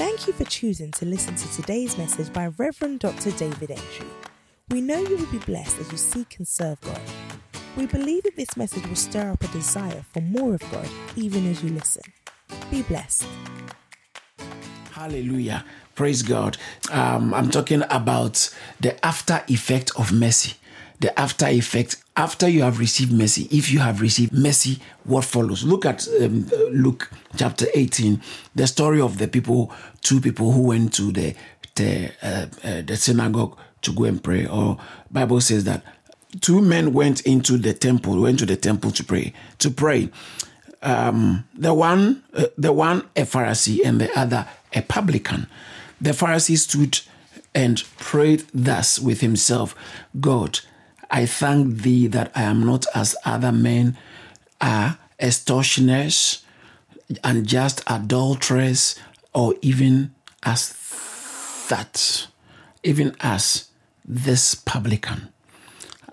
Thank you for choosing to listen to today's message by Reverend Dr. David Entry. We know you will be blessed as you seek and serve God. We believe that this message will stir up a desire for more of God even as you listen. Be blessed. Hallelujah. Praise God. Um, I'm talking about the after effect of mercy. The after effect after you have received mercy. If you have received mercy, what follows? Look at um, Luke chapter 18, the story of the people, two people who went to the the, uh, uh, the synagogue to go and pray. Or Bible says that two men went into the temple, went to the temple to pray. To pray. Um, the one, uh, the one a Pharisee and the other a publican. The Pharisee stood and prayed thus with himself God, I thank thee that I am not as other men are, extortioners, unjust adulterers, or even as that, even as this publican.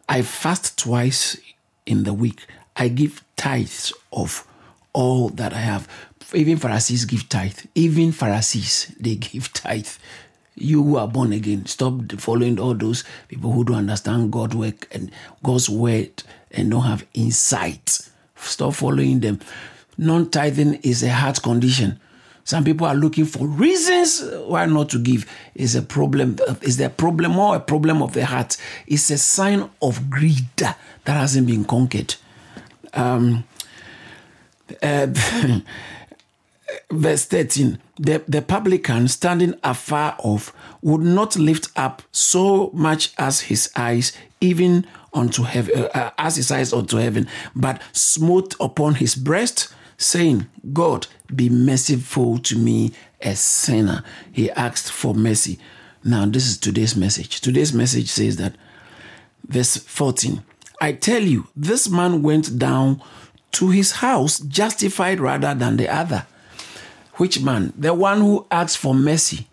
I fast twice in the week. I give tithes of all that I have. Even Pharisees give tithe. Even Pharisees, they give tithe. You who are born again, stop following all those people who don't understand God's work and God's word and don't have insight. Stop following them. Non tithing is a heart condition. Some people are looking for reasons why not to give. Is a problem. Is there a problem or a problem of the heart? It's a sign of greed that hasn't been conquered. Um, uh, verse 13 the, the publican standing afar off would not lift up so much as his eyes even unto heaven uh, uh, as his eyes unto heaven but smote upon his breast saying god be merciful to me a sinner. He asked for mercy. Now this is today's message. Today's message says that verse 14 i tell you this man went down to his house justified rather than the other which man? The one who asks for mercy.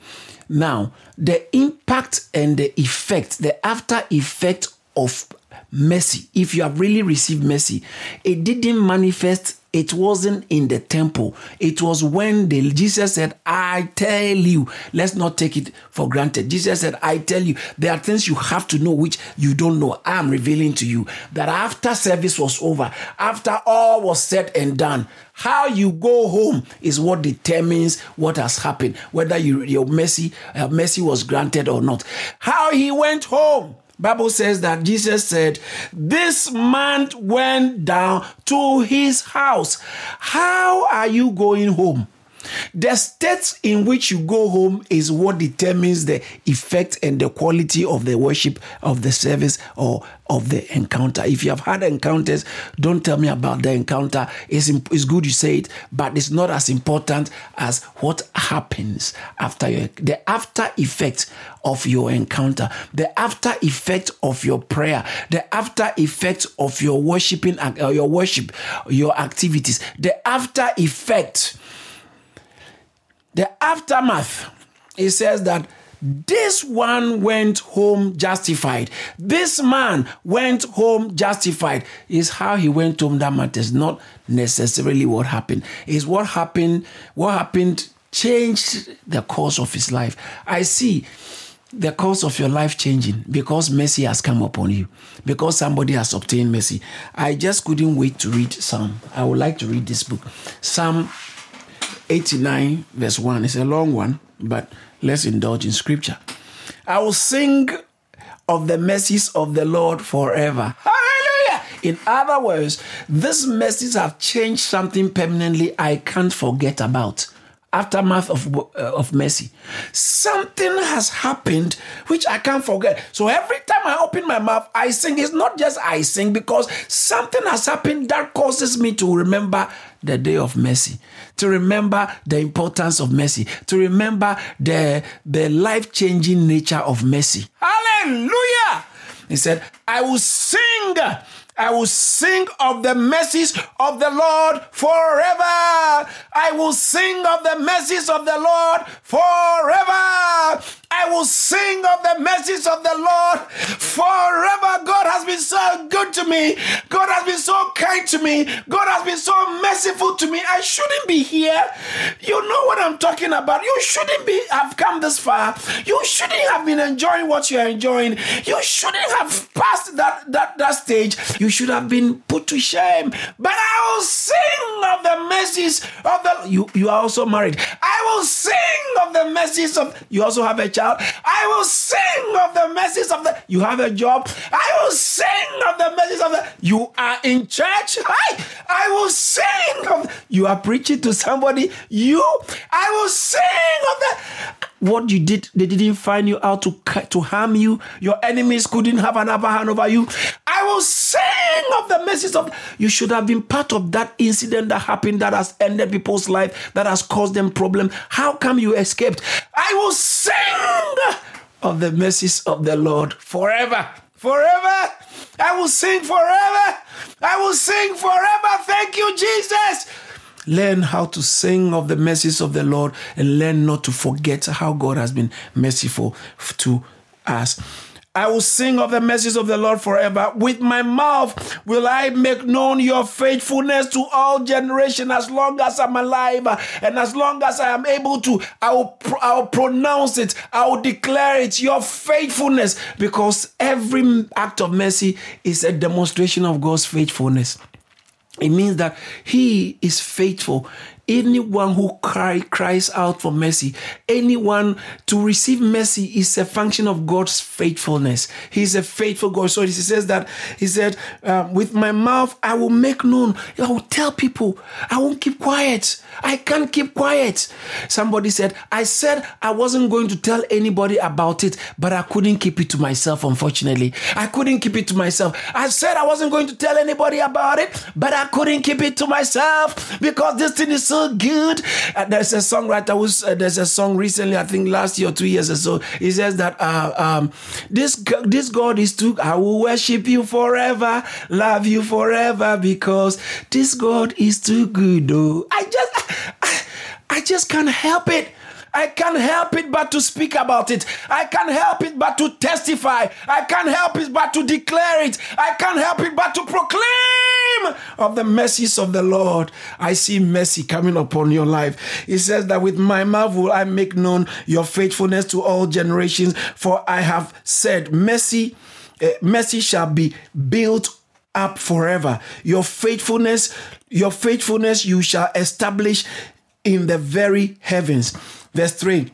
Now, the impact and the effect, the after effect of mercy, if you have really received mercy, it didn't manifest it wasn't in the temple. It was when the, Jesus said, I tell you, let's not take it for granted. Jesus said, I tell you, there are things you have to know which you don't know. I am revealing to you that after service was over, after all was said and done, how you go home is what determines what has happened, whether you, your mercy, uh, mercy was granted or not. How he went home Bible says that Jesus said, This man went down to his house. How are you going home? The state in which you go home is what determines the effect and the quality of the worship, of the service, or of the encounter. If you have had encounters, don't tell me about the encounter. It's, it's good you say it, but it's not as important as what happens after your, the after effect of your encounter, the after effect of your prayer, the after effect of your worshiping, uh, your worship, your activities, the after effect the aftermath, it says that this one went home justified. This man went home justified. Is how he went home that matters, not necessarily what happened. Is what happened, what happened changed the course of his life. I see the course of your life changing because mercy has come upon you, because somebody has obtained mercy. I just couldn't wait to read Psalm. I would like to read this book. Psalm 89, verse 1. It's a long one, but let's indulge in scripture. I will sing of the mercies of the Lord forever. Hallelujah! In other words, these mercies have changed something permanently I can't forget about aftermath of, uh, of mercy. Something has happened which I can't forget. So every time I open my mouth, I sing. It's not just I sing because something has happened that causes me to remember the day of mercy, to remember the importance of mercy, to remember the, the life changing nature of mercy. Hallelujah! He said, I will sing I will sing of the mercies of the Lord forever. I will sing of the mercies of the Lord forever. I will sing of the mercies of the Lord forever. God has been so good to me. God has been so kind to me. God has been so merciful to me. I shouldn't be here. You know what I'm talking about. You shouldn't be have come this far. You shouldn't have been enjoying what you're enjoying. You shouldn't have passed that that that stage. You should have been put to shame. But I will sing of the mercies of the you you are also married. I will sing of the mercies of you also have a child. I will sing of the mercies of the you have a job. I will sing of the mercies of the you are in church. I, I will sing of you are preaching to somebody. You I will sing of the what you did, they didn't find you out to to harm you. Your enemies couldn't have an upper hand over you. I will sing of the message of you should have been part of that incident that happened that has ended people's life, that has caused them problem. How come you escaped? I will sing of the mercies of the Lord forever. Forever. I will sing forever. I will sing forever. Thank you, Jesus. Learn how to sing of the mercies of the Lord and learn not to forget how God has been merciful to us. I will sing of the mercies of the Lord forever. With my mouth will I make known your faithfulness to all generations as long as I'm alive and as long as I am able to. I will, I will pronounce it. I will declare it, your faithfulness, because every act of mercy is a demonstration of God's faithfulness. It means that He is faithful. Anyone who cry, cries out for mercy, anyone to receive mercy is a function of God's faithfulness. He's a faithful God. So he says that He said, um, "With my mouth I will make known. I will tell people. I won't keep quiet. I can't keep quiet." Somebody said, "I said I wasn't going to tell anybody about it, but I couldn't keep it to myself. Unfortunately, I couldn't keep it to myself. I said I wasn't going to tell anybody about it, but I couldn't keep it to myself because this thing is." so so good. There's a songwriter who's uh, there's a song recently, I think last year or two years or so. He says that uh, um, this this God is too. I will worship you forever, love you forever because this God is too good. Oh, I just I, I just can't help it. I can't help it but to speak about it. I can't help it but to testify. I can't help it but to declare it. I can't help it but to proclaim of the mercies of the Lord. I see mercy coming upon your life. He says that with my mouth will I make known your faithfulness to all generations, for I have said, mercy, uh, mercy shall be built up forever. Your faithfulness, your faithfulness you shall establish in the very heavens. Verse 3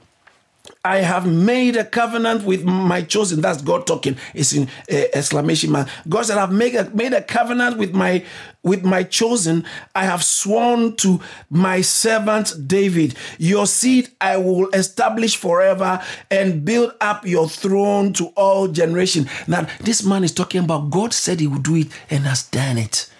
I have made a covenant with my chosen. That's God talking. It's in uh, exclamation mark. God said, "I've made a, made a covenant with my with my chosen. I have sworn to my servant David. Your seed I will establish forever and build up your throne to all generation. Now, this man is talking about God said He would do it and has done it.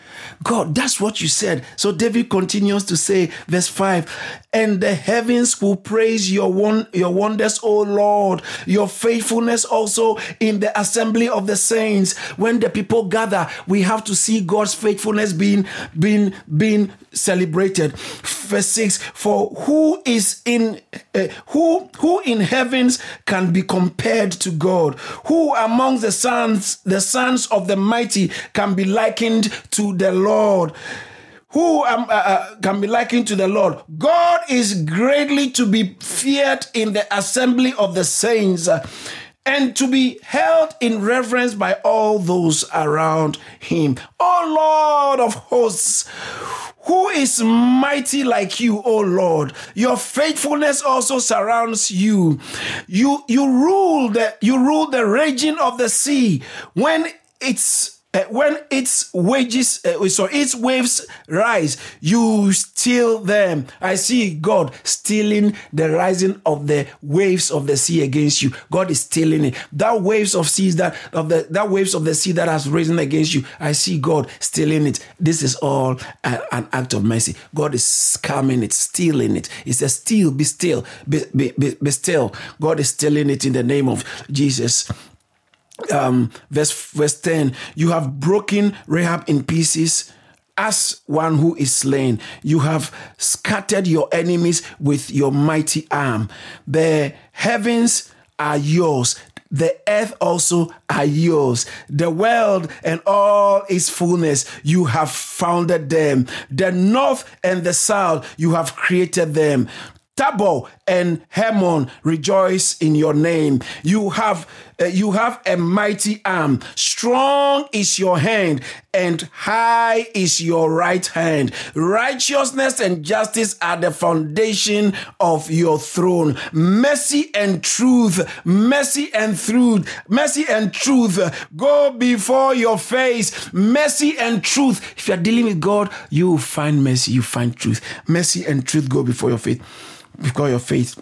God, that's what you said. So David continues to say, verse 5 And the heavens will praise your, one, your wonders, O Lord, your faithfulness also in the assembly of the saints. When the people gather, we have to see God's faithfulness being, being, being celebrated. Verse 6 For who is in uh, who who in heavens can be compared to God? Who among the sons the sons of the mighty can be likened to the Lord? who um, uh, uh, can be likened to the Lord. God is greatly to be feared in the assembly of the saints and to be held in reverence by all those around him. Oh Lord of hosts, who is mighty like you, O Lord? Your faithfulness also surrounds you. You you rule the you rule the raging of the sea when it's uh, when its wages, uh, so its waves rise, you steal them. I see God stealing the rising of the waves of the sea against you. God is stealing it. That waves of seas that of the that waves of the sea that has risen against you. I see God stealing it. This is all a, an act of mercy. God is coming it, stealing it. He says, "Still, be still, be, be, be, be still." God is stealing it in the name of Jesus um, verse verse 10 you have broken rahab in pieces as one who is slain you have scattered your enemies with your mighty arm the heavens are yours. The earth also are yours. The world and all its fullness, you have founded them. The north and the south, you have created them. Tabor and Hermon rejoice in your name. You have uh, you have a mighty arm. Strong is your hand and high is your right hand. Righteousness and justice are the foundation of your throne. Mercy and truth, mercy and truth, mercy and truth go before your face. Mercy and truth. If you are dealing with God, you find mercy, you find truth. Mercy and truth go before your faith because your faith.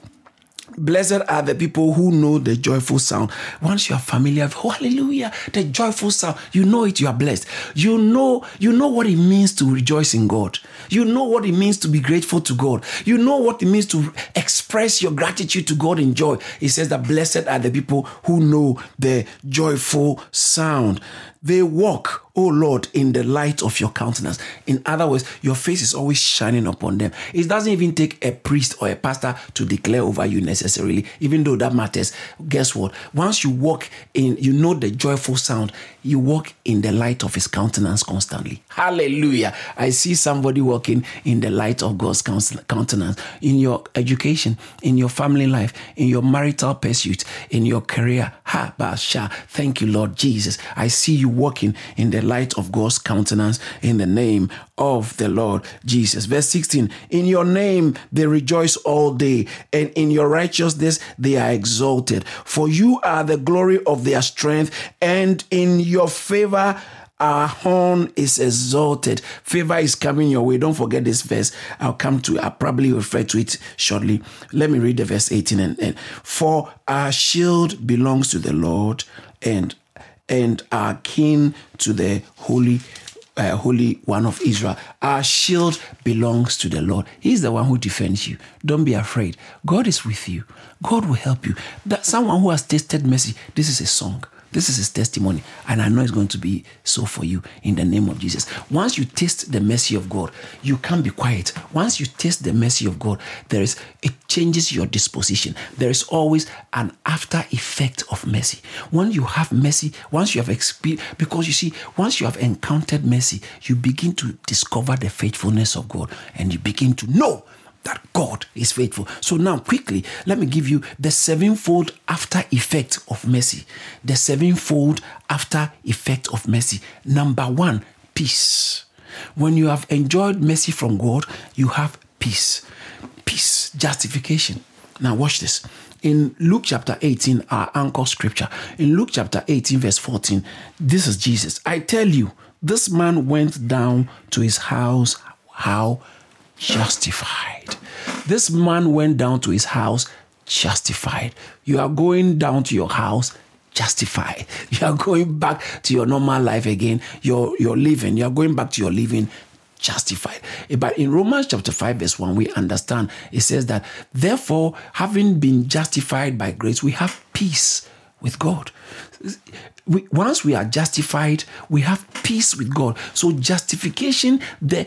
Blessed are the people who know the joyful sound. Once you are familiar with oh, hallelujah, the joyful sound, you know it, you are blessed. You know, you know what it means to rejoice in God. You know what it means to be grateful to God. You know what it means to express your gratitude to God in joy. He says that blessed are the people who know the joyful sound. They walk, oh Lord, in the light of your countenance. In other words, your face is always shining upon them. It doesn't even take a priest or a pastor to declare over you necessarily, even though that matters. Guess what? Once you walk in, you know the joyful sound, you walk in the light of his countenance constantly. Hallelujah. I see somebody walking in the light of God's countenance in your education, in your family life, in your marital pursuit, in your career. Ha, basha. Thank you, Lord Jesus. I see you walking in the light of God's countenance in the name of the Lord Jesus. Verse 16 In your name they rejoice all day, and in your righteousness they are exalted. For you are the glory of their strength, and in your favor our horn is exalted. Favor is coming your way. Don't forget this verse. I'll come to, I'll probably refer to it shortly. Let me read the verse 18 and, and for our shield belongs to the Lord and and our kin to the holy uh, Holy One of Israel. Our shield belongs to the Lord. He's the one who defends you. Don't be afraid. God is with you. God will help you. That someone who has tasted mercy. This is a song. This is his testimony, and I know it's going to be so for you in the name of Jesus. Once you taste the mercy of God, you can't be quiet. Once you taste the mercy of God, there is it changes your disposition. There is always an after effect of mercy. When you have mercy, once you have experienced, because you see, once you have encountered mercy, you begin to discover the faithfulness of God, and you begin to know that God is faithful. So now, quickly, let me give you the sevenfold after effect of mercy. The sevenfold after effect of mercy. Number one, peace. When you have enjoyed mercy from God, you have peace. Peace, justification. Now, watch this. In Luke chapter 18, our anchor scripture, in Luke chapter 18, verse 14, this is Jesus. I tell you, this man went down to his house. How? Justified. This man went down to his house justified. You are going down to your house justified. You are going back to your normal life again. You're, you're living. You are going back to your living justified. But in Romans chapter 5, verse 1, we understand it says that, therefore, having been justified by grace, we have peace with God. We, once we are justified, we have peace with God. So, justification, the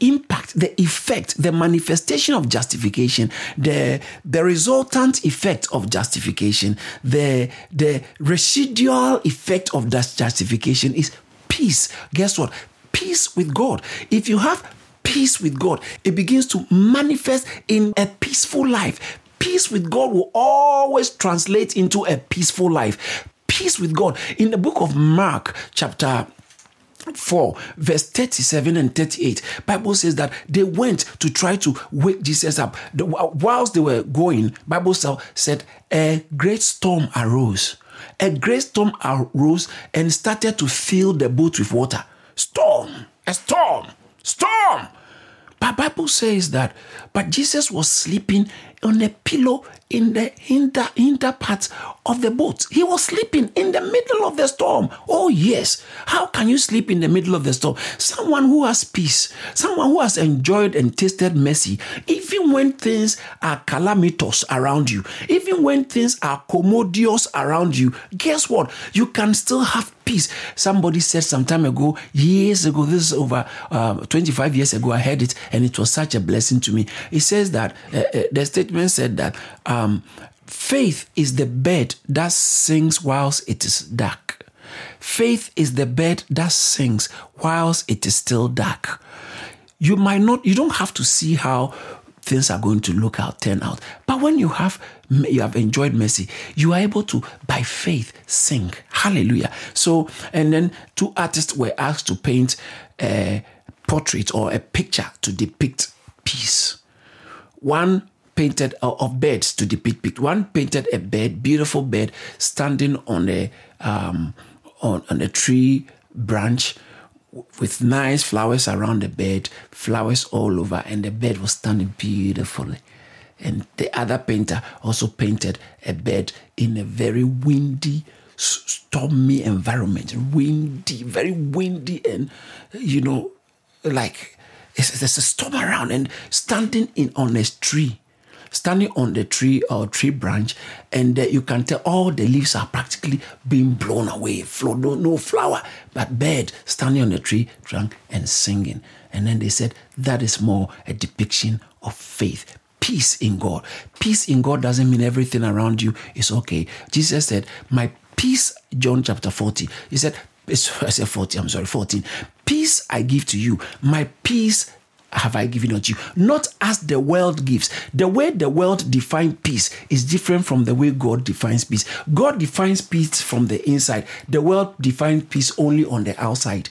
impact, the effect, the manifestation of justification, the, the resultant effect of justification, the, the residual effect of that justification is peace. Guess what? Peace with God. If you have peace with God, it begins to manifest in a peaceful life. Peace with God will always translate into a peaceful life. Peace with God. In the book of Mark, chapter 4 verse 37 and 38 bible says that they went to try to wake jesus up. The, whilst they were going bible said a great storm arose. A great storm arose and started to fill the boat with water. Storm a storm storm. But bible says that but jesus was sleeping on a pillow in the inner, inner part of the boat. He was sleeping in the middle of the storm. Oh, yes. How can you sleep in the middle of the storm? Someone who has peace, someone who has enjoyed and tasted mercy, even when things are calamitous around you, even when things are commodious around you, guess what? You can still have peace. Somebody said some time ago, years ago, this is over uh, 25 years ago, I heard it, and it was such a blessing to me. It says that uh, uh, the statement said that um, Faith is the bed that sings whilst it is dark. Faith is the bed that sings whilst it is still dark. You might not, you don't have to see how things are going to look out, turn out. But when you have you have enjoyed mercy, you are able to, by faith, sing. Hallelujah. So, and then two artists were asked to paint a portrait or a picture to depict peace. One painted uh, of beds to depict. One painted a bed, beautiful bed, standing on a um, on, on a tree branch with nice flowers around the bed, flowers all over, and the bed was standing beautifully. And the other painter also painted a bed in a very windy, stormy environment. Windy, very windy, and you know, like there's a storm around, and standing in on a tree standing on the tree or tree branch, and uh, you can tell all the leaves are practically being blown away. Flow, no, no flower, but bird standing on the tree trunk and singing. And then they said that is more a depiction of faith. Peace in God. Peace in God doesn't mean everything around you is okay. Jesus said, My peace, John chapter 40, he said, I said 40, I'm sorry, 14. Peace I give to you. My peace have I given unto you? Not as the world gives. The way the world defines peace is different from the way God defines peace. God defines peace from the inside. The world defines peace only on the outside.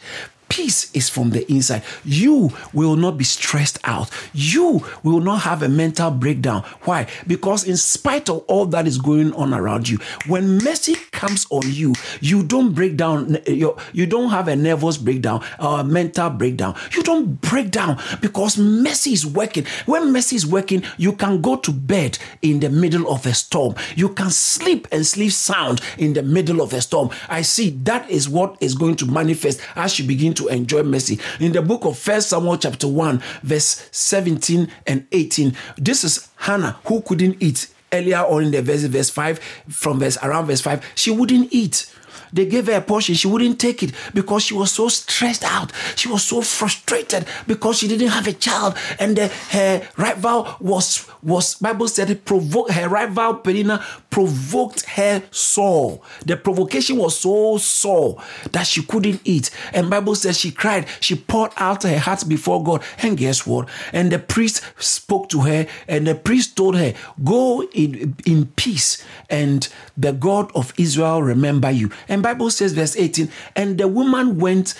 Peace is from the inside. You will not be stressed out. You will not have a mental breakdown. Why? Because, in spite of all that is going on around you, when mercy comes on you, you don't break down. You don't have a nervous breakdown or a mental breakdown. You don't break down because mercy is working. When mercy is working, you can go to bed in the middle of a storm. You can sleep and sleep sound in the middle of a storm. I see that is what is going to manifest as you begin to enjoy mercy. In the book of First Samuel chapter 1, verse 17 and 18, this is Hannah who couldn't eat earlier on in the verse, verse 5, from verse around verse 5, she wouldn't eat. They gave her a portion. She wouldn't take it because she was so stressed out. She was so frustrated because she didn't have a child. And the, her rival was, was Bible said, it provoked her rival Penina provoked her sore. The provocation was so sore that she couldn't eat. And Bible says she cried. She poured out her heart before God. And guess what? And the priest spoke to her, and the priest told her, Go in, in peace, and the God of Israel remember you. And and Bible says, verse 18, and the woman went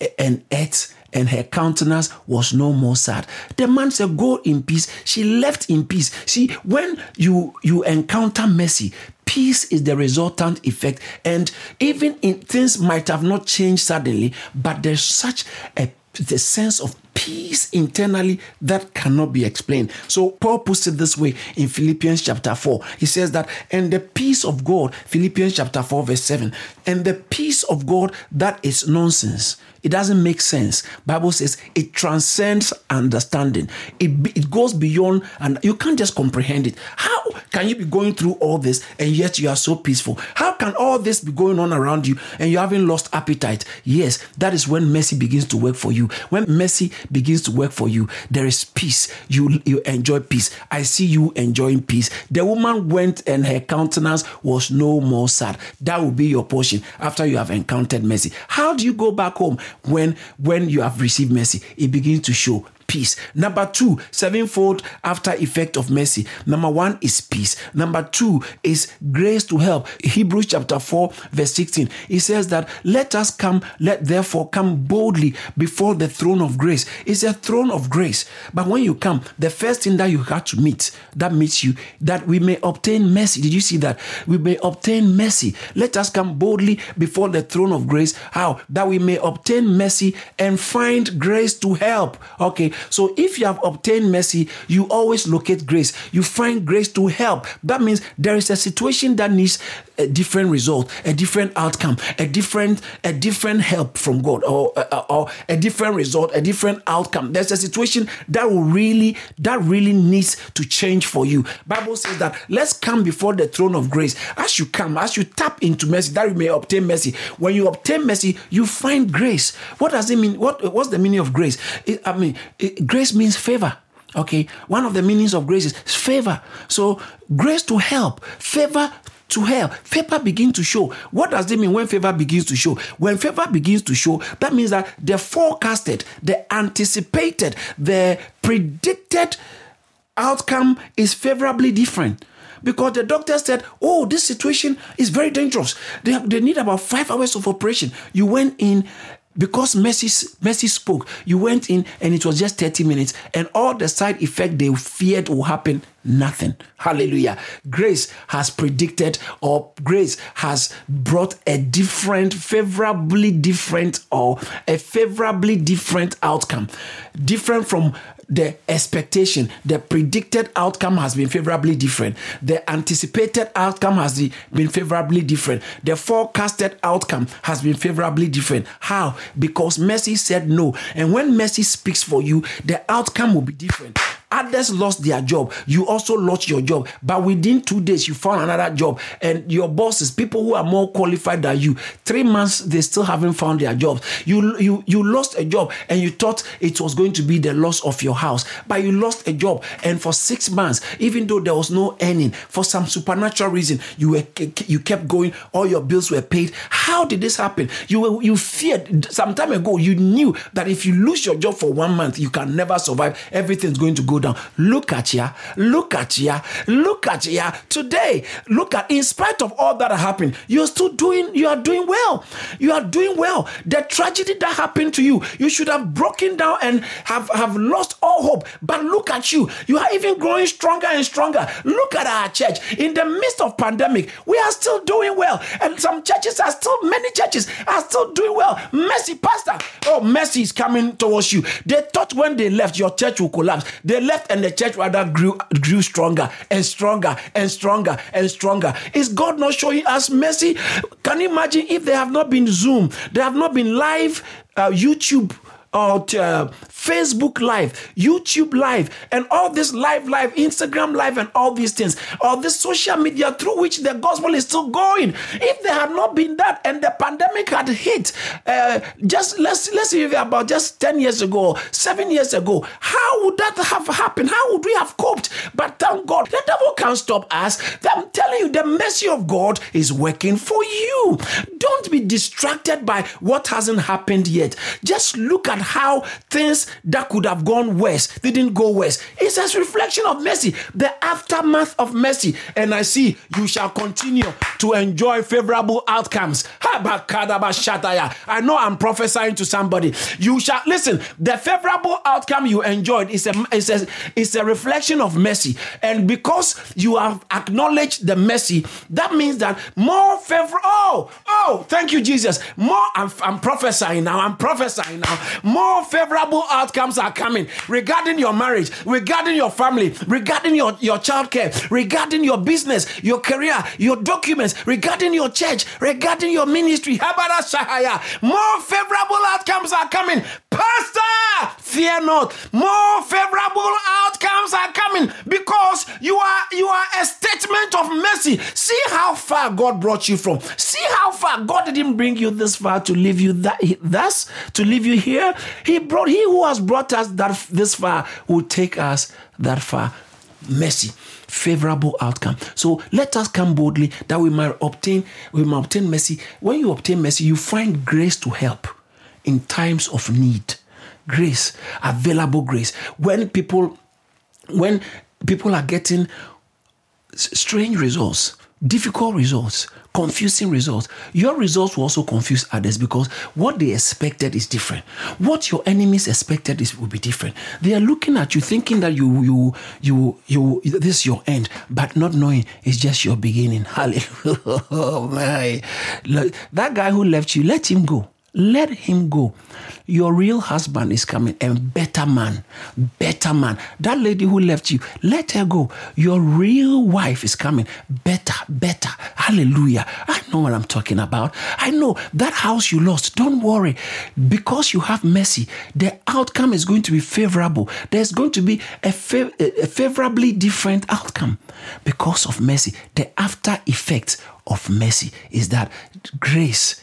eh, and ate and her countenance was no more sad. The man said, Go in peace. She left in peace. See, when you you encounter mercy, peace is the resultant effect. And even in things might have not changed suddenly, but there's such a the sense of peace internally that cannot be explained. So Paul puts it this way in Philippians chapter 4. He says that, and the peace of God, Philippians chapter 4, verse 7, and the peace of God that is nonsense. It doesn't make sense. Bible says it transcends understanding. It, it goes beyond and you can't just comprehend it. How can you be going through all this and yet you are so peaceful? How can all this be going on around you and you haven't lost appetite? Yes, that is when mercy begins to work for you. When mercy begins to work for you, there is peace. You you enjoy peace. I see you enjoying peace. The woman went and her countenance was no more sad. That will be your portion after you have encountered mercy. How do you go back home when when you have received mercy? It begins to show peace. Number two, sevenfold after effect of mercy. Number one is peace. Number two is grace to help. Hebrews chapter 4, verse 16. It says that let us come, let therefore come boldly before the throne of grace. It's a throne of grace. But when you come, the first thing that you have to meet, that meets you, that we may obtain mercy. Did you see that? We may obtain mercy. Let us come boldly before the throne of grace. How? That we may obtain mercy and find grace to help. Okay, so if you have obtained mercy, you always locate grace. You find grace to help. That means there is a situation that needs a different result, a different outcome, a different a different help from God, or uh, or a different result, a different outcome. There's a situation that will really that really needs to change for you. Bible says that let's come before the throne of grace. As you come, as you tap into mercy, that you may obtain mercy. When you obtain mercy, you find grace. What does it mean? What what's the meaning of grace? It, I mean, it, grace means favor. Okay, one of the meanings of grace is favor. So, grace to help, favor to hell. Favor begins to show. What does it mean when favor begins to show? When favor begins to show, that means that the forecasted, the anticipated, the predicted outcome is favorably different because the doctor said, Oh, this situation is very dangerous. They, they need about five hours of operation. You went in because Mercy, Mercy spoke, you went in and it was just 30 minutes, and all the side effect they feared will happen, nothing. Hallelujah. Grace has predicted, or grace has brought a different, favorably different, or a favorably different outcome, different from the expectation, the predicted outcome has been favorably different. The anticipated outcome has been favorably different. The forecasted outcome has been favorably different. How? Because mercy said no. And when mercy speaks for you, the outcome will be different. Others lost their job. You also lost your job. But within two days, you found another job. And your bosses, people who are more qualified than you, three months, they still haven't found their jobs. You, you, you lost a job and you thought it was going to be the loss of your house. But you lost a job. And for six months, even though there was no earning, for some supernatural reason, you were you kept going, all your bills were paid. How did this happen? You were, you feared some time ago, you knew that if you lose your job for one month, you can never survive. Everything's going to go down. Look at ya. Look at ya. Look at ya. Today, look at, in spite of all that happened, you're still doing, you are doing well. You are doing well. The tragedy that happened to you, you should have broken down and have, have lost all hope. But look at you. You are even growing stronger and stronger. Look at our church. In the midst of pandemic, we are still doing well. And some churches are still, many churches are still doing well. Mercy, Pastor. Oh, mercy is coming towards you. They thought when they left, your church will collapse. They left and the church rather grew grew stronger and stronger and stronger and stronger. Is God not showing us mercy? Can you imagine if there have not been Zoom, there have not been live uh, YouTube uh, Facebook Live, YouTube Live, and all this live, live, Instagram Live, and all these things, all this social media through which the gospel is still going. If there had not been that, and the pandemic had hit, uh, just let's let's say about just ten years ago, seven years ago, how would that have happened? How would we have coped? But thank God, the devil can't stop us. I'm telling you, the mercy of God is working for you. Don't be distracted by what hasn't happened yet. Just look at how things that could have gone worse didn't go worse. It's a reflection of mercy, the aftermath of mercy. And I see you shall continue to enjoy favorable outcomes. I know I'm prophesying to somebody. You shall listen, the favorable outcome you enjoyed is a, is a, is a reflection of mercy. And because you have acknowledged the mercy, that means that more favor. Oh, oh, thank you, Jesus. More, I'm, I'm prophesying now. I'm prophesying now. More favorable outcomes are coming regarding your marriage, regarding your family, regarding your, your child care, regarding your business, your career, your documents, regarding your church, regarding your ministry. More favorable outcomes are coming. Pastor, fear not. More favorable outcomes are coming because you are you are a statement of mercy. See how far God brought you from. See how far God didn't bring you this far to leave you that thus to leave you here. He brought he who has brought us that this far will take us that far. Mercy favorable outcome. So let us come boldly that we might obtain we might obtain mercy. When you obtain mercy, you find grace to help in times of need. Grace, available grace. When people when people are getting strange results, difficult results, confusing results. Your results will also confuse others because what they expected is different. What your enemies expected is will be different. They are looking at you thinking that you you you you this is your end, but not knowing it's just your beginning. Hallelujah. Oh my. Look, that guy who left you, let him go. Let him go. Your real husband is coming, and better man, better man. That lady who left you, let her go. Your real wife is coming, better, better. Hallelujah. I know what I'm talking about. I know that house you lost. Don't worry, because you have mercy. The outcome is going to be favorable. There's going to be a, fa- a favorably different outcome because of mercy. The after effect of mercy is that grace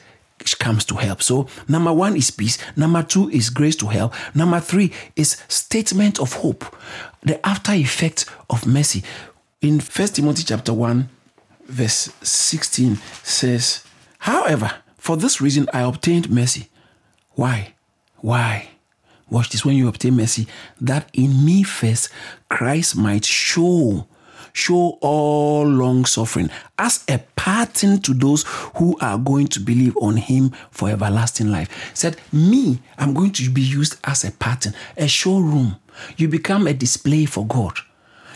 comes to help. So, number one is peace. Number two is grace to help. Number three is statement of hope, the after effect of mercy. In First Timothy chapter 1, verse 16 says, However, for this reason I obtained mercy. Why? Why? Watch this when you obtain mercy, that in me first Christ might show show all long suffering as a pattern to those who are going to believe on him for everlasting life. Said, Me, I'm going to be used as a pattern, a showroom. You become a display for God.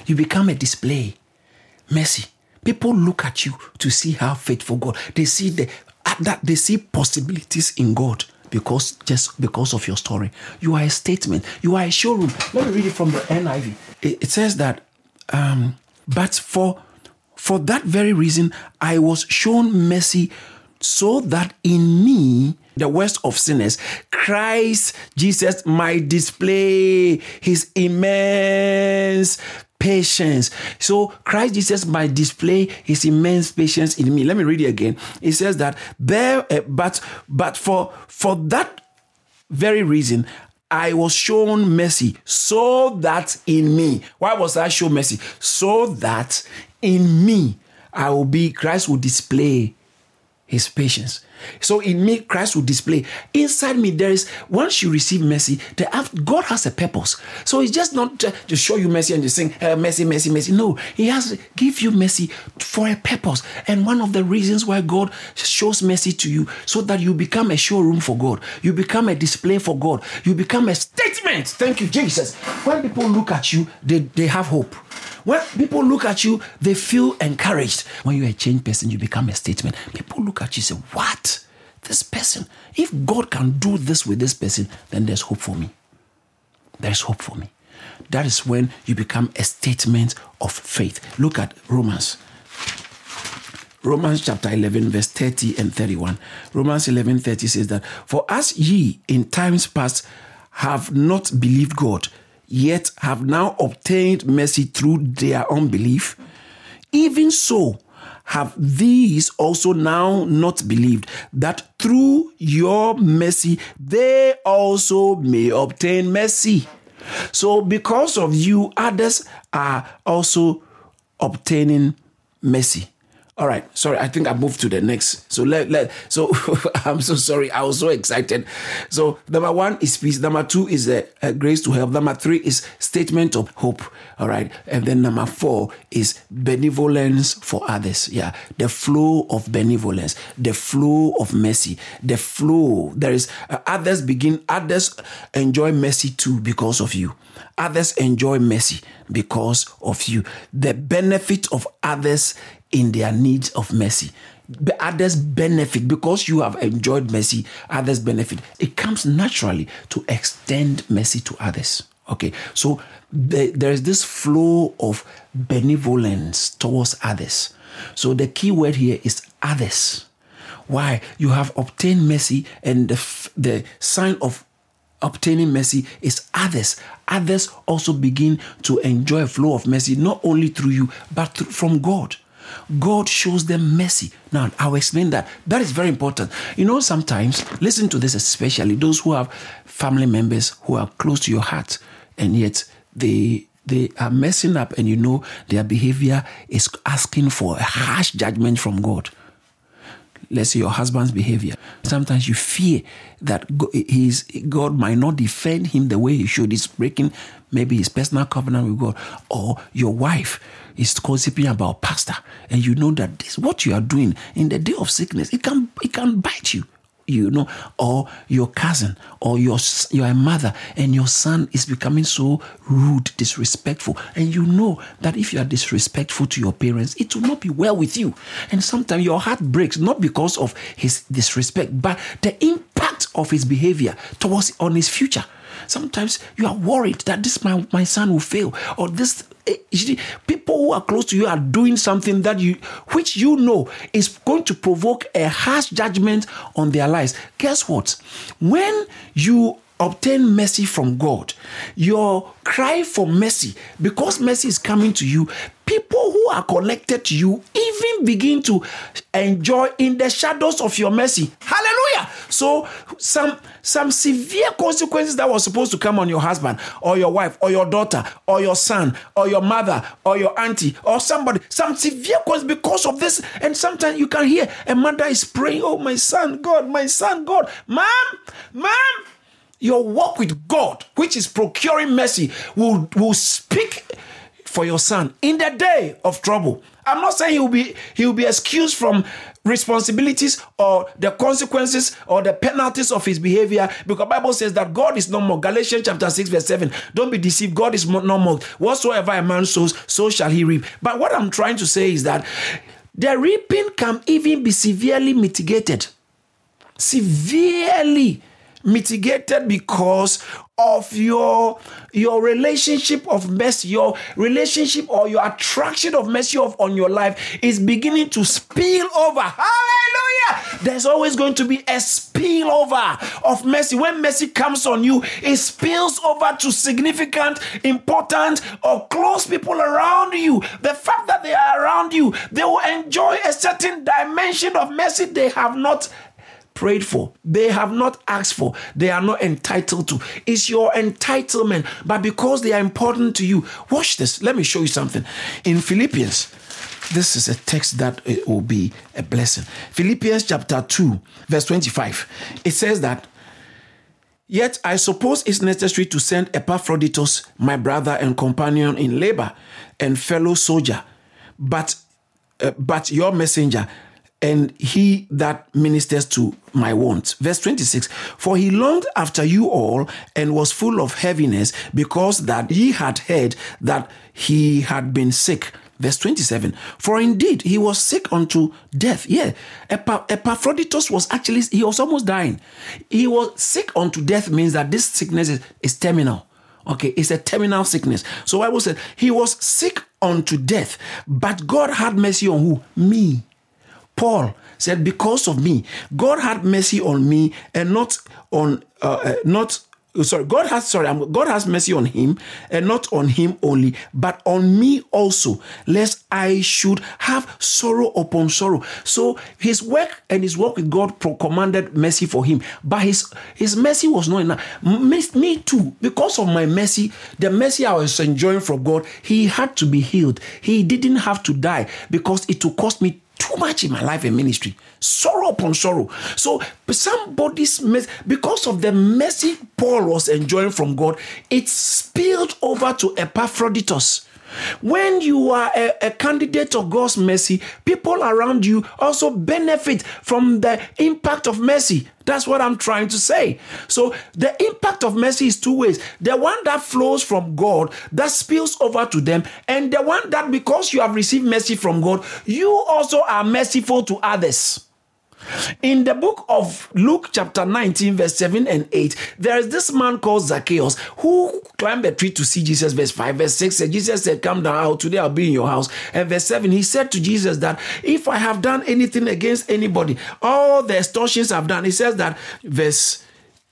You become a display. Mercy. People look at you to see how faithful God. They see the that they see possibilities in God because just because of your story. You are a statement. You are a showroom. Let me read it from the NIV. It, it says that um, but for for that very reason, I was shown mercy so that in me, the worst of sinners, Christ Jesus might display his immense patience. So Christ Jesus might display his immense patience in me. Let me read it again. It says that there, uh, but but for for that very reason, I was shown mercy so that in me, why was I shown mercy? So that in me, I will be, Christ will display his patience. So in me, Christ will display. Inside me, there is, once you receive mercy, the, God has a purpose. So it's just not to show you mercy and just sing, uh, mercy, mercy, mercy. No, He has to give you mercy for a purpose. And one of the reasons why God shows mercy to you, so that you become a showroom for God. You become a display for God. You become a statement. Thank you, Jesus. When people look at you, they, they have hope. When people look at you, they feel encouraged. When you're a changed person, you become a statement. People look at you and say, What? This person, if God can do this with this person, then there's hope for me. There's hope for me. That is when you become a statement of faith. Look at Romans. Romans chapter 11, verse 30 and 31. Romans 11, 30 says that, For as ye in times past have not believed God, yet have now obtained mercy through their unbelief, even so have these also now not believed that through your mercy they also may obtain mercy. So, because of you, others are also obtaining mercy. All right. Sorry, I think I moved to the next. So let let so I'm so sorry. I was so excited. So number one is peace. Number two is a, a, grace to help. Number three is statement of hope. All right. And then number four is benevolence for others. Yeah. The flow of benevolence, the flow of mercy, the flow. There is uh, others begin, others enjoy mercy too because of you. Others enjoy mercy because of you. The benefit of others in their needs of mercy. Others benefit because you have enjoyed mercy, others benefit. It comes naturally to extend mercy to others. Okay, so the, there is this flow of benevolence towards others. So the key word here is others. Why? You have obtained mercy, and the, the sign of obtaining mercy is others. Others also begin to enjoy a flow of mercy, not only through you, but through, from God. God shows them mercy. Now, I'll explain that. That is very important. You know, sometimes, listen to this, especially those who have family members who are close to your heart, and yet they they are messing up, and you know their behavior is asking for a harsh judgment from God. Let's say your husband's behavior. Sometimes you fear that God might not defend him the way he should. He's breaking maybe his personal covenant with God. Or your wife is gossiping about pastor, and you know that this what you are doing in the day of sickness, it can it can bite you. You know, or your cousin, or your your mother, and your son is becoming so rude, disrespectful, and you know that if you are disrespectful to your parents, it will not be well with you. And sometimes your heart breaks not because of his disrespect, but the impact of his behavior towards on his future. Sometimes you are worried that this my, my son will fail, or this eh, people who are close to you are doing something that you which you know is going to provoke a harsh judgment on their lives. Guess what? When you obtain mercy from God, your cry for mercy, because mercy is coming to you, people who are connected to you even begin to enjoy in the shadows of your mercy. Hallelujah. So some some severe consequences that was supposed to come on your husband or your wife or your daughter or your son or your mother or your auntie or somebody, some severe consequences because of this. And sometimes you can hear a mother is praying, Oh, my son, God, my son, God, mom, mom. Your walk with God, which is procuring mercy, will, will speak for your son in the day of trouble. I'm not saying he'll be he'll be excused from responsibilities or the consequences or the penalties of his behavior because bible says that god is no more. Galatians chapter 6 verse 7 don't be deceived. God is no more. Whatsoever a man sows so shall he reap. But what i'm trying to say is that the reaping can even be severely mitigated. Severely mitigated because of your your relationship of mercy your relationship or your attraction of mercy of, on your life is beginning to spill over. Hallelujah! There's always going to be a spillover of mercy. When mercy comes on you it spills over to significant important or close people around you. The fact that they are around you they will enjoy a certain dimension of mercy they have not prayed for, they have not asked for, they are not entitled to. It's your entitlement, but because they are important to you, watch this. Let me show you something. In Philippians, this is a text that it will be a blessing. Philippians chapter 2, verse 25. It says that, Yet I suppose it's necessary to send Epaphroditus, my brother and companion in labor and fellow soldier, but uh, but your messenger and he that ministers to my wants. Verse 26 For he longed after you all and was full of heaviness because that he had heard that he had been sick. Verse 27 For indeed he was sick unto death. Yeah, Epaphroditus was actually, he was almost dying. He was sick unto death means that this sickness is, is terminal. Okay, it's a terminal sickness. So Bible said he was sick unto death, but God had mercy on who? Me. Paul said, Because of me, God had mercy on me and not on, uh, uh, not sorry god has sorry god has mercy on him and not on him only but on me also lest i should have sorrow upon sorrow. So his work and his work with god commanded mercy for him but his his mercy was not enough. Me too because of my mercy the mercy i was enjoying from god he had to be healed. He didn't have to die because it will cost me too much in my life and ministry. Sorrow upon sorrow. So somebody's mess, because of the mercy Paul was enjoying from God, it spilled over to Epaphroditus. When you are a, a, candidate of God's mercy, people around you also benefit from the impact of mercy. That's what I'm trying to say. So, the impact of mercy is two ways the one that flows from God, that spills over to them, and the one that because you have received mercy from God, you also are merciful to others. In the book of Luke, chapter 19, verse 7 and 8, there is this man called Zacchaeus who climbed a tree to see Jesus. Verse 5, verse 6 said, Jesus said, Come down out today, I'll be in your house. And verse 7, he said to Jesus that if I have done anything against anybody, all the extortions I've done, he says that, verse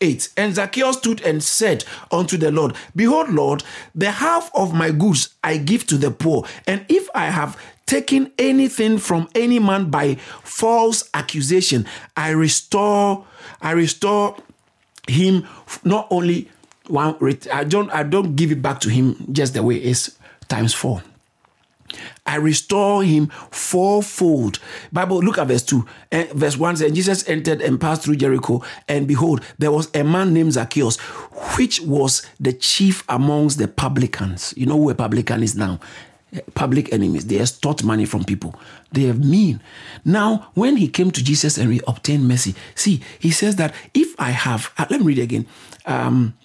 8 And Zacchaeus stood and said unto the Lord, Behold, Lord, the half of my goods I give to the poor. And if I have taken anything from any man by false accusation, I restore, I restore him not only one I don't I don't give it back to him just the way it is times four. I restore him fourfold. Bible, look at verse 2. And verse 1 says, Jesus entered and passed through Jericho, and behold, there was a man named Zacchaeus, which was the chief amongst the publicans. You know who a publican is now? Public enemies. They extort money from people. They are mean. Now, when he came to Jesus and he obtained mercy, see, he says that if I have, uh, let me read again. Um,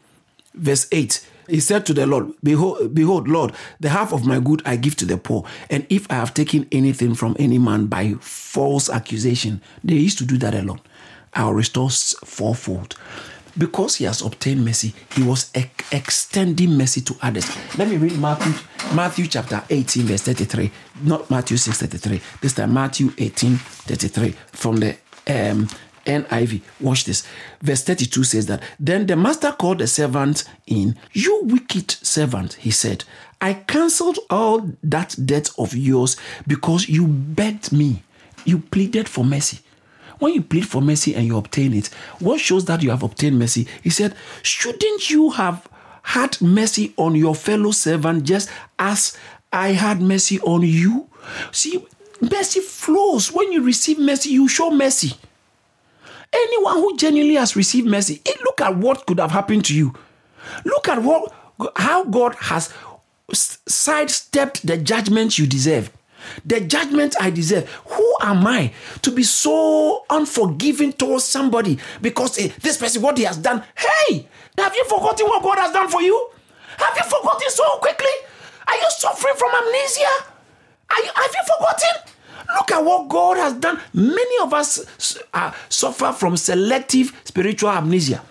verse 8 he said to the Lord, Behold, behold, Lord, the half of my good I give to the poor. And if I have taken anything from any man by false accusation, they used to do that alone. I'll restore fourfold. Because he has obtained mercy, he was ex- extending mercy to others. Let me read Matthew, Matthew chapter 18, verse 33. Not Matthew 6, 33. This time, Matthew 18, 33 from the um, NIV. Watch this. Verse 32 says that Then the master called the servant in. You wicked servant, he said, I cancelled all that debt of yours because you begged me. You pleaded for mercy. When you plead for mercy and you obtain it, what shows that you have obtained mercy? He said, Shouldn't you have had mercy on your fellow servant just as I had mercy on you? See, mercy flows. When you receive mercy, you show mercy. Anyone who genuinely has received mercy, look at what could have happened to you. Look at what how God has sidestepped the judgment you deserve. The judgment I deserve. Who am I to be so unforgiving towards somebody because eh, this person, what he has done? Hey, have you forgotten what God has done for you? Have you forgotten so quickly? Are you suffering from amnesia? Are you, have you forgotten? Look at what God has done. Many of us uh, suffer from selective spiritual amnesia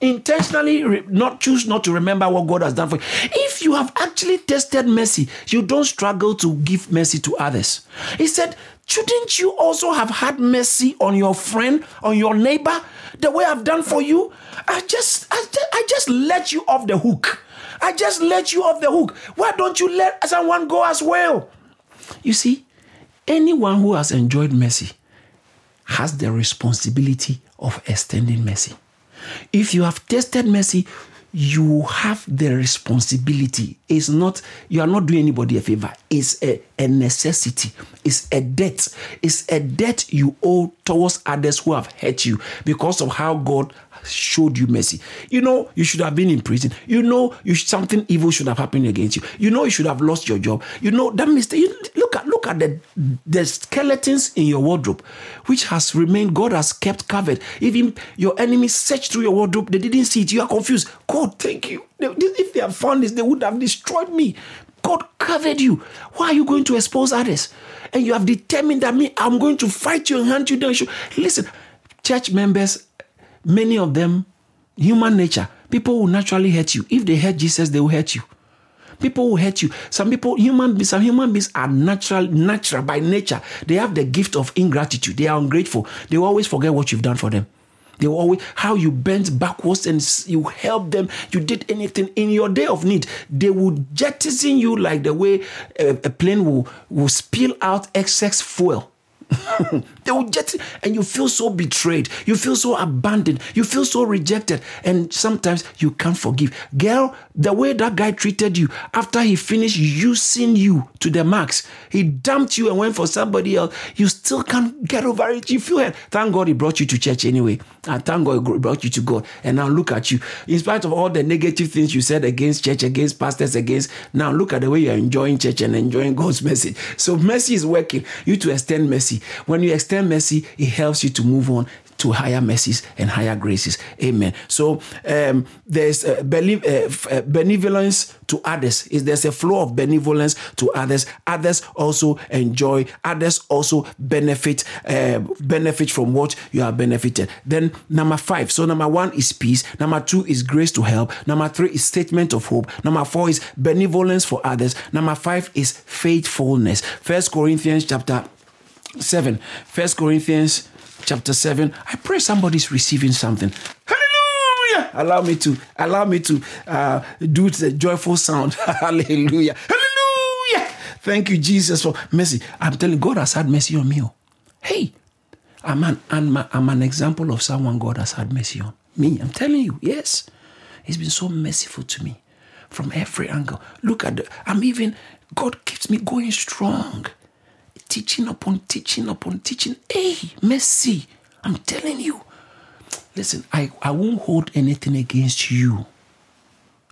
intentionally re- not choose not to remember what God has done for you. If you have actually tested mercy, you don't struggle to give mercy to others. He said, Shouldn't you also have had mercy on your friend, on your neighbor, the way I've done for you? I just, I I just let you off the hook. I just let you off the hook. Why don't you let someone go as well? You see, anyone who has enjoyed mercy has the responsibility of extending mercy. If you have tested mercy, you have the responsibility. It's not, you are not doing anybody a favor. It's a, a necessity. It's a debt. It's a debt you owe towards others who have hurt you because of how God showed you mercy. You know, you should have been in prison. You know, you something evil should have happened against you. You know, you should have lost your job. You know that mistake. You, look at look at the the skeletons in your wardrobe, which has remained. God has kept covered. Even your enemies searched through your wardrobe, they didn't see it. You are confused. God, thank you. If they had found this, they would have destroyed me. God covered you. Why are you going to expose others? And you have determined that me, I'm going to fight you and hunt you down. Listen, church members Many of them, human nature, people will naturally hurt you. If they hurt Jesus, they will hurt you. People will hurt you. Some people, human beings, some human beings are natural, natural by nature. They have the gift of ingratitude. They are ungrateful. They will always forget what you've done for them. They will always how you bent backwards and you helped them. You did anything in your day of need. They will jettison you like the way a, a plane will will spill out excess fuel they will just, and you feel so betrayed. You feel so abandoned. You feel so rejected. And sometimes you can't forgive. Girl, the way that guy treated you after he finished using you to the max, he dumped you and went for somebody else. You still can't get over it. You feel it. Thank God he brought you to church anyway. And thank God he brought you to God. And now look at you. In spite of all the negative things you said against church, against pastors, against, now look at the way you're enjoying church and enjoying God's message. So mercy is working. You to extend mercy when you extend mercy, it helps you to move on to higher mercies and higher graces. Amen. So um, there's uh, uh, benevolence to others. Is there's a flow of benevolence to others. Others also enjoy. Others also benefit uh, benefit from what you have benefited. Then number five. So number one is peace. Number two is grace to help. Number three is statement of hope. Number four is benevolence for others. Number five is faithfulness. First Corinthians chapter 7. First Corinthians chapter 7. I pray somebody's receiving something. Hallelujah! Allow me to allow me to uh, do the joyful sound. Hallelujah. Hallelujah. Thank you, Jesus, for mercy. I'm telling God has had mercy on me. Oh. Hey, I'm an, I'm, I'm an example of someone God has had mercy on. Me, I'm telling you, yes. He's been so merciful to me from every angle. Look at the, I'm even, God keeps me going strong teaching upon teaching upon teaching. Hey, mercy. I'm telling you. Listen, I, I won't hold anything against you.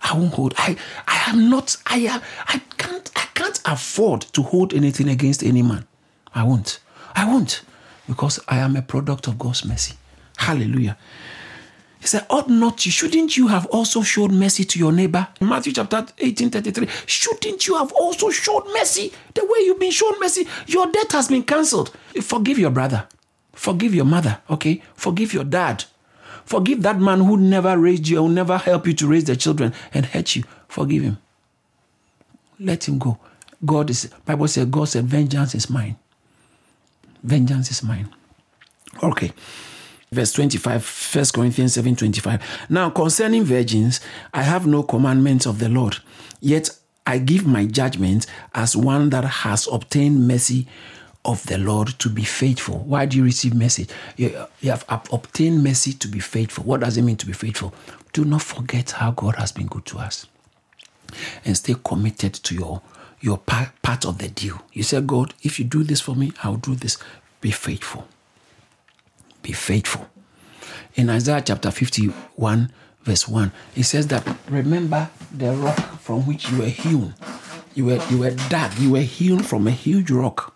I won't hold. I I am not. I am. I can't. I can't afford to hold anything against any man. I won't. I won't, because I am a product of God's mercy. Hallelujah. He said, Ought not you, shouldn't you have also showed mercy to your neighbor? Matthew chapter 18, 33. Shouldn't you have also showed mercy the way you've been shown mercy? Your debt has been cancelled. Forgive your brother. Forgive your mother, okay? Forgive your dad. Forgive that man who never raised you, who never helped you to raise the children and hurt you. Forgive him. Let him go. God is, Bible says, God said, vengeance is mine. Vengeance is mine. Okay verse 25 1 corinthians 7 25 now concerning virgins i have no commandments of the lord yet i give my judgment as one that has obtained mercy of the Lord to be faithful. Why do you receive mercy? You, you have obtained mercy to be faithful. What does it mean to be faithful? Do not forget how God has been good to us and stay committed to your your part, part of the deal. You say, God, if you do this for me, I'll do this. Be faithful. Be faithful. In Isaiah chapter 51, verse 1, it says that remember the rock from which you were hewn. You were you were dug, you were hewn from a huge rock.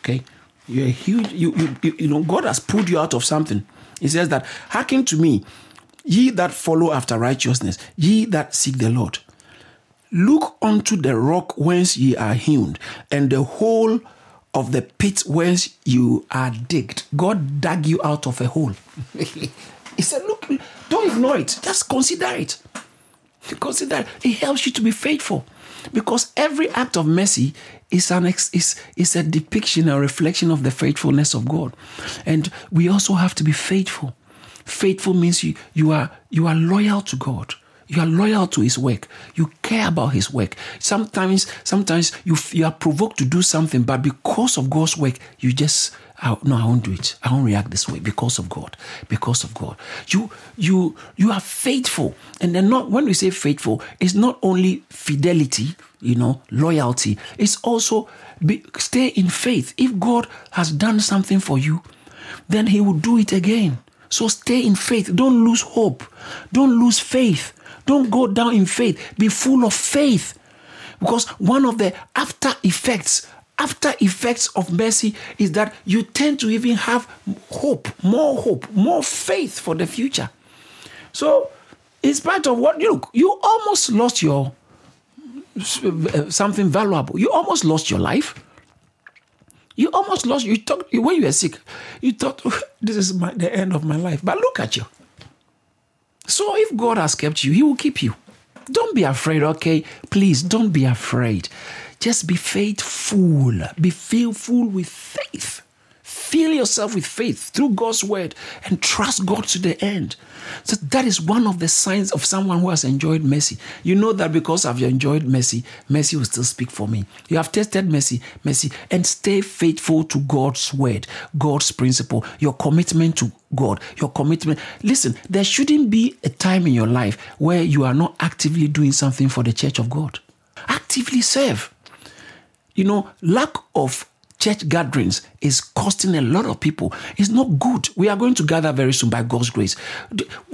Okay? You're huge, you, you, you know, God has pulled you out of something. He says that, hearken to me, ye that follow after righteousness, ye that seek the Lord. Look unto the rock whence ye are hewn, and the hole of the pit whence you are digged. God dug you out of a hole. he said, Look, don't ignore it. Just consider it. Consider it. It helps you to be faithful. Because every act of mercy is an ex, is, is a depiction, a reflection of the faithfulness of God. And we also have to be faithful. Faithful means you, you are you are loyal to God. You are loyal to his work. You care about his work. Sometimes, sometimes you, you are provoked to do something, but because of God's work, you just I, no, I won't do it. I won't react this way because of God. Because of God. You you you are faithful. And then not when we say faithful, it's not only fidelity, you know, loyalty. It's also be, stay in faith. If God has done something for you, then he will do it again. So stay in faith. Don't lose hope. Don't lose faith. Don't go down in faith. Be full of faith. Because one of the after effects, after effects of mercy is that you tend to even have hope, more hope, more faith for the future. So, in spite of what you look, you almost lost your something valuable. You almost lost your life. You almost lost. You thought when you were sick, you thought this is my, the end of my life. But look at you. So if God has kept you, He will keep you. Don't be afraid, okay? Please don't be afraid. Just be faithful. Be faithful with faith. Fill yourself with faith through God's word and trust God to the end. So that is one of the signs of someone who has enjoyed mercy. You know that because I've enjoyed mercy, mercy will still speak for me. You have tested mercy, mercy, and stay faithful to God's word, God's principle, your commitment to God, your commitment. Listen, there shouldn't be a time in your life where you are not actively doing something for the church of God. Actively serve. You know, lack of church gatherings is costing a lot of people. It's not good. We are going to gather very soon by God's grace.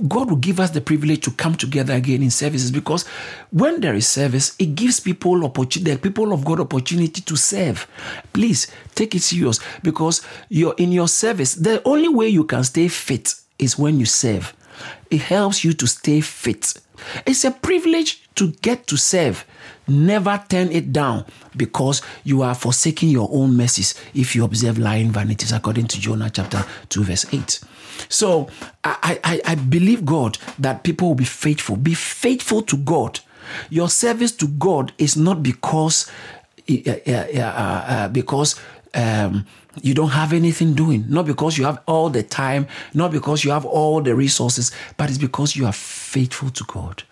God will give us the privilege to come together again in services because when there is service, it gives people opportunity, people of God opportunity to serve. Please take it serious because you're in your service. The only way you can stay fit is when you serve. It helps you to stay fit. It's a privilege to get to serve. Never turn it down because you are forsaking your own mercies if you observe lying vanities, according to Jonah chapter 2, verse 8. So I, I, I believe God that people will be faithful. Be faithful to God. Your service to God is not because uh, uh, uh, because um, you don't have anything doing, not because you have all the time, not because you have all the resources, but it's because you are faithful to God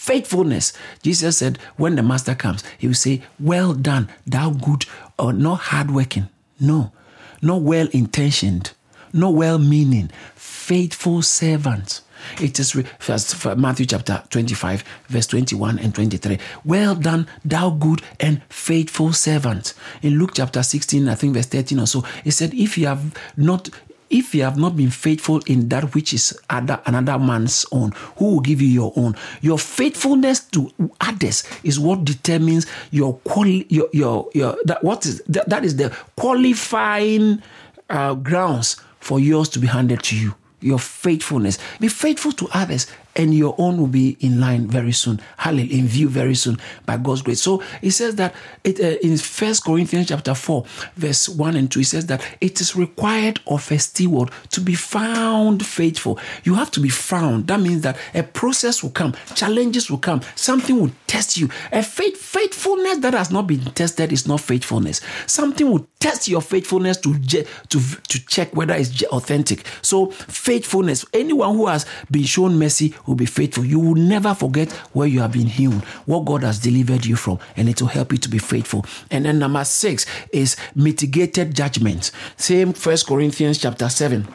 faithfulness. Jesus said, when the master comes, he will say, Well done, thou good, or not hardworking. No, not well intentioned, not well meaning, faithful servant. It is first Matthew chapter 25, verse 21 and 23. Well done, thou good and faithful servant. In Luke chapter 16, I think verse 13 or so, it said, If you have not if you have not been faithful in that which is other, another man's own, who will give you your own? Your faithfulness to others is what determines your quali- your, your, your that what is that, that is the qualifying uh, grounds for yours to be handed to you. Your faithfulness. Be faithful to others and your own will be in line very soon. Hallelujah, in view very soon by God's grace. So it says that it, uh, in First Corinthians chapter 4, verse 1 and 2, it says that it is required of a steward to be found faithful. You have to be found. That means that a process will come, challenges will come, something will test you. A faith, faithfulness that has not been tested is not faithfulness. Something will test your faithfulness to, to, to check whether it's authentic. So faithfulness, anyone who has been shown mercy will be faithful. You will never forget where you have been healed, what God has delivered you from, and it will help you to be faithful. And then number six is mitigated judgment. Same First Corinthians chapter 7.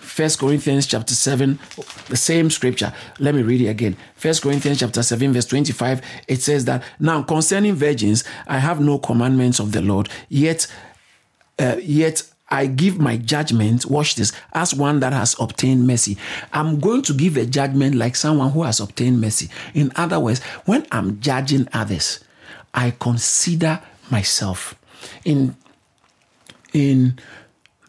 First Corinthians chapter 7, the same scripture. Let me read it again. First Corinthians chapter 7, verse 25. It says that now concerning virgins, I have no commandments of the Lord, yet uh, yet I give my judgment, watch this, as one that has obtained mercy. I'm going to give a judgment like someone who has obtained mercy. In other words, when I'm judging others, I consider myself. In in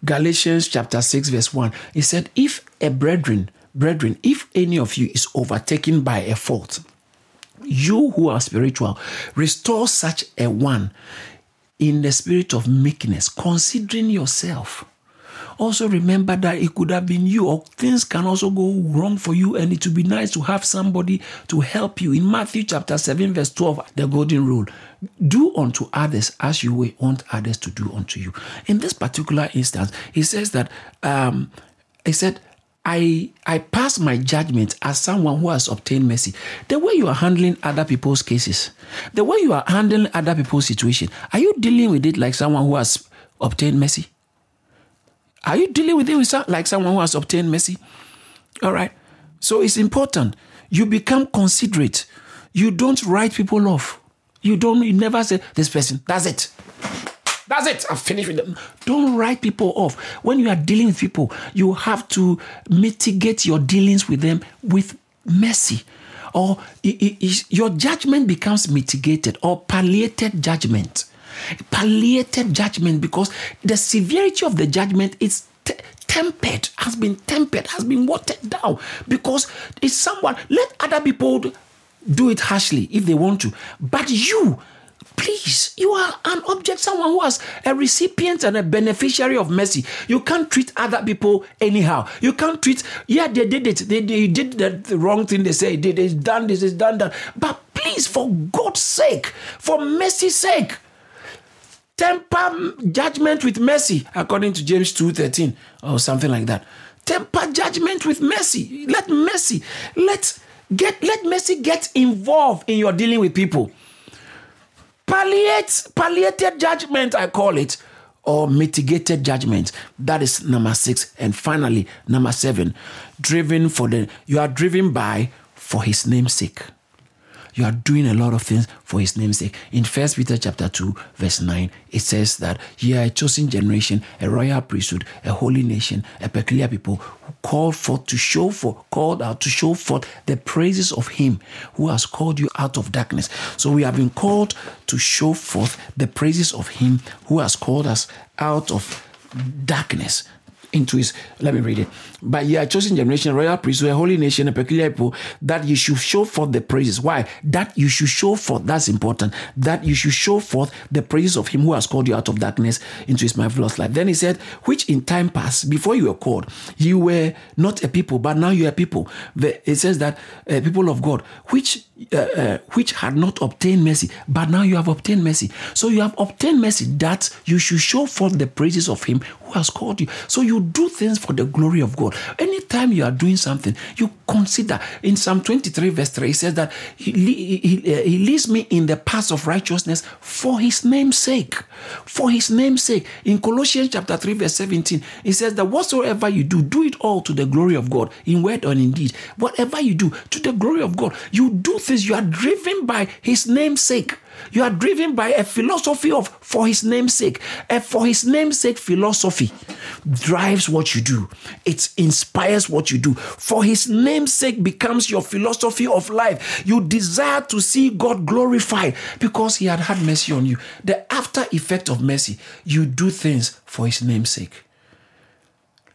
Galatians chapter 6, verse 1, he said, If a brethren, brethren, if any of you is overtaken by a fault, you who are spiritual, restore such a one in the spirit of meekness, considering yourself. Also remember that it could have been you, or things can also go wrong for you, and it would be nice to have somebody to help you. In Matthew chapter 7, verse 12, the golden rule do unto others as you want others to do unto you. In this particular instance, he says that um, he said, I I pass my judgment as someone who has obtained mercy. The way you are handling other people's cases, the way you are handling other people's situation, are you dealing with it like someone who has obtained mercy? Are you dealing with it like someone who has obtained mercy? All right. So it's important. You become considerate. You don't write people off. You don't. You never say this person. That's it. That's it. I'm finished with them. Don't write people off. When you are dealing with people, you have to mitigate your dealings with them with mercy. Or it, it, your judgment becomes mitigated or palliated judgment. Palliated judgment because the severity of the judgment is t- tempered, has been tempered, has been watered down because it's someone, let other people do it harshly if they want to. But you, Please, you are an object, someone who has a recipient and a beneficiary of mercy. You can't treat other people anyhow. You can't treat, yeah, they did it. They, they did the wrong thing. They say they, they done this, is done that. But please, for God's sake, for mercy's sake, temper judgment with mercy, according to James 2.13 or something like that. Temper judgment with mercy. Let mercy, let get let mercy get involved in your dealing with people palliate palliated judgment i call it or mitigated judgment. That is number six. And finally number seven driven for the you are driven by for his name's sake you are doing a lot of things for his name's sake. In First Peter chapter 2, verse 9, it says that ye are a chosen generation, a royal priesthood, a holy nation, a peculiar people called forth to show for called out to show forth the praises of him who has called you out of darkness. So we have been called to show forth the praises of him who has called us out of darkness into his let me read it but ye are chosen generation royal priesthood a holy nation a peculiar people that you should show forth the praises. Why? That you should show forth that's important. That you should show forth the praises of him who has called you out of darkness into his marvelous light. Then he said which in time past before you were called you were not a people but now you are people. It says that uh, people of god which uh, uh, which had not obtained mercy but now you have obtained mercy. So you have obtained mercy that you should show forth the praises of him who has called you. So you do things for the glory of god anytime you are doing something you consider. In psalm 23 verse 3 he says that he, he, he, leads me in the paths of righteousness for his name's sake. For his name's sake. In colossians chapter 3 verse 17 he says that whatsoever you do do it all to the glory of god in word or in deed. Whatever you do to the glory of god you do things you are driven by his name's sake you are driven by a philosophy of for his name's sake. A for his name's sake philosophy drives what you do. It inspires what you do. For his name's sake becomes your philosophy of life. You desire to see God glorified because he had had mercy on you. The after effect of mercy, you do things for his name's sake.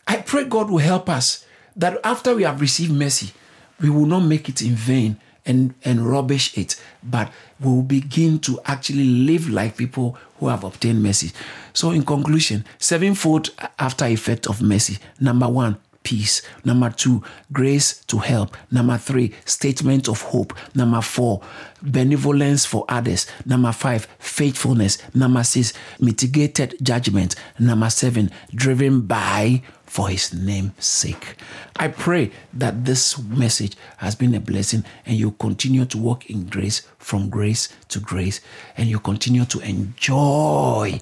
I pray God will help us that after we have received mercy, we will not make it in vain and, and rubbish it, but we'll begin to actually live like people who have obtained mercy. So, in conclusion, sevenfold after effect of mercy. Number one, peace. Number two, grace to help. Number three, statement of hope. Number four, benevolence for others. Number five, faithfulness. Number six, mitigated judgment. Number seven, driven by for his name's sake. I pray that this message has been a blessing and you continue to walk in grace from grace to grace and you continue to enjoy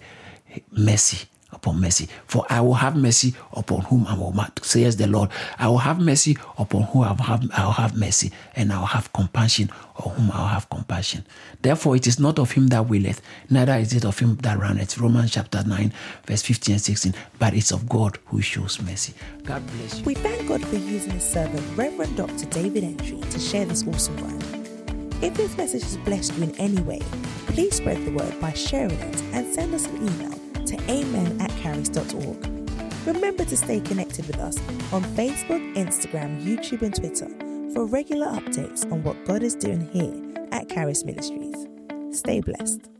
mercy upon mercy. For I will have mercy upon whom I will, mark, says the Lord. I will have mercy upon whom I will have, I will have mercy, and I will have compassion on whom I will have compassion. Therefore, it is not of him that willeth, neither is it of him that runneth. Romans chapter 9, verse 15 and 16. But it's of God who shows mercy. God bless you. We thank God for using his servant, Reverend Dr. David Entry, to share this awesome word. If this message has blessed you in any way, please spread the word by sharing it and send us an email to amen at caris.org. Remember to stay connected with us on Facebook, Instagram, YouTube, and Twitter for regular updates on what God is doing here at Caris Ministries. Stay blessed.